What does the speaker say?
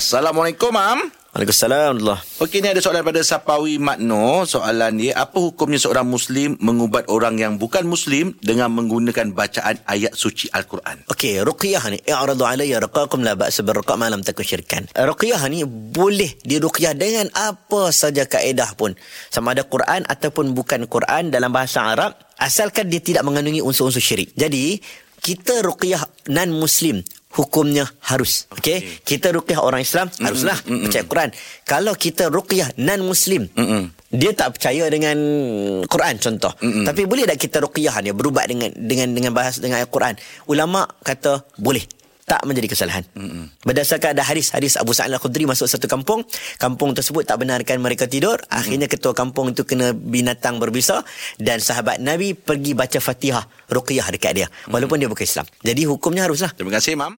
Assalamualaikum, Mam. Waalaikumsalam Allah. Okey, ni ada soalan pada Sapawi Makno. Soalan dia, apa hukumnya seorang Muslim mengubat orang yang bukan Muslim dengan menggunakan bacaan ayat suci Al-Quran? Okey, ruqyah ni i'radu alayya raqakum la ba'sa birqa ma lam takun syirkan. Ruqyah ni boleh diruqyah dengan apa saja kaedah pun. Sama ada Quran ataupun bukan Quran dalam bahasa Arab asalkan dia tidak mengandungi unsur-unsur syirik. Jadi, kita ruqyah non muslim hukumnya harus. Okey. Okay. Kita ruqyah orang Islam mm-hmm. haruslah mm-hmm. percaya Quran. Kalau kita ruqyah non muslim mm-hmm. dia tak percaya dengan Quran contoh. Mm-hmm. Tapi boleh tak kita ruqyah dia berubat dengan dengan dengan bahas dengan ayat Quran? Ulama kata boleh tak menjadi kesalahan. Mm-hmm. Berdasarkan ada hadis-hadis Abu Sa'id Al-Khudri masuk satu kampung, kampung tersebut tak benarkan mereka tidur, mm-hmm. akhirnya ketua kampung itu kena binatang berbisa dan sahabat Nabi pergi baca Fatihah ruqyah dekat dia walaupun mm-hmm. dia bukan Islam. Jadi hukumnya haruslah. Terima kasih, Mam.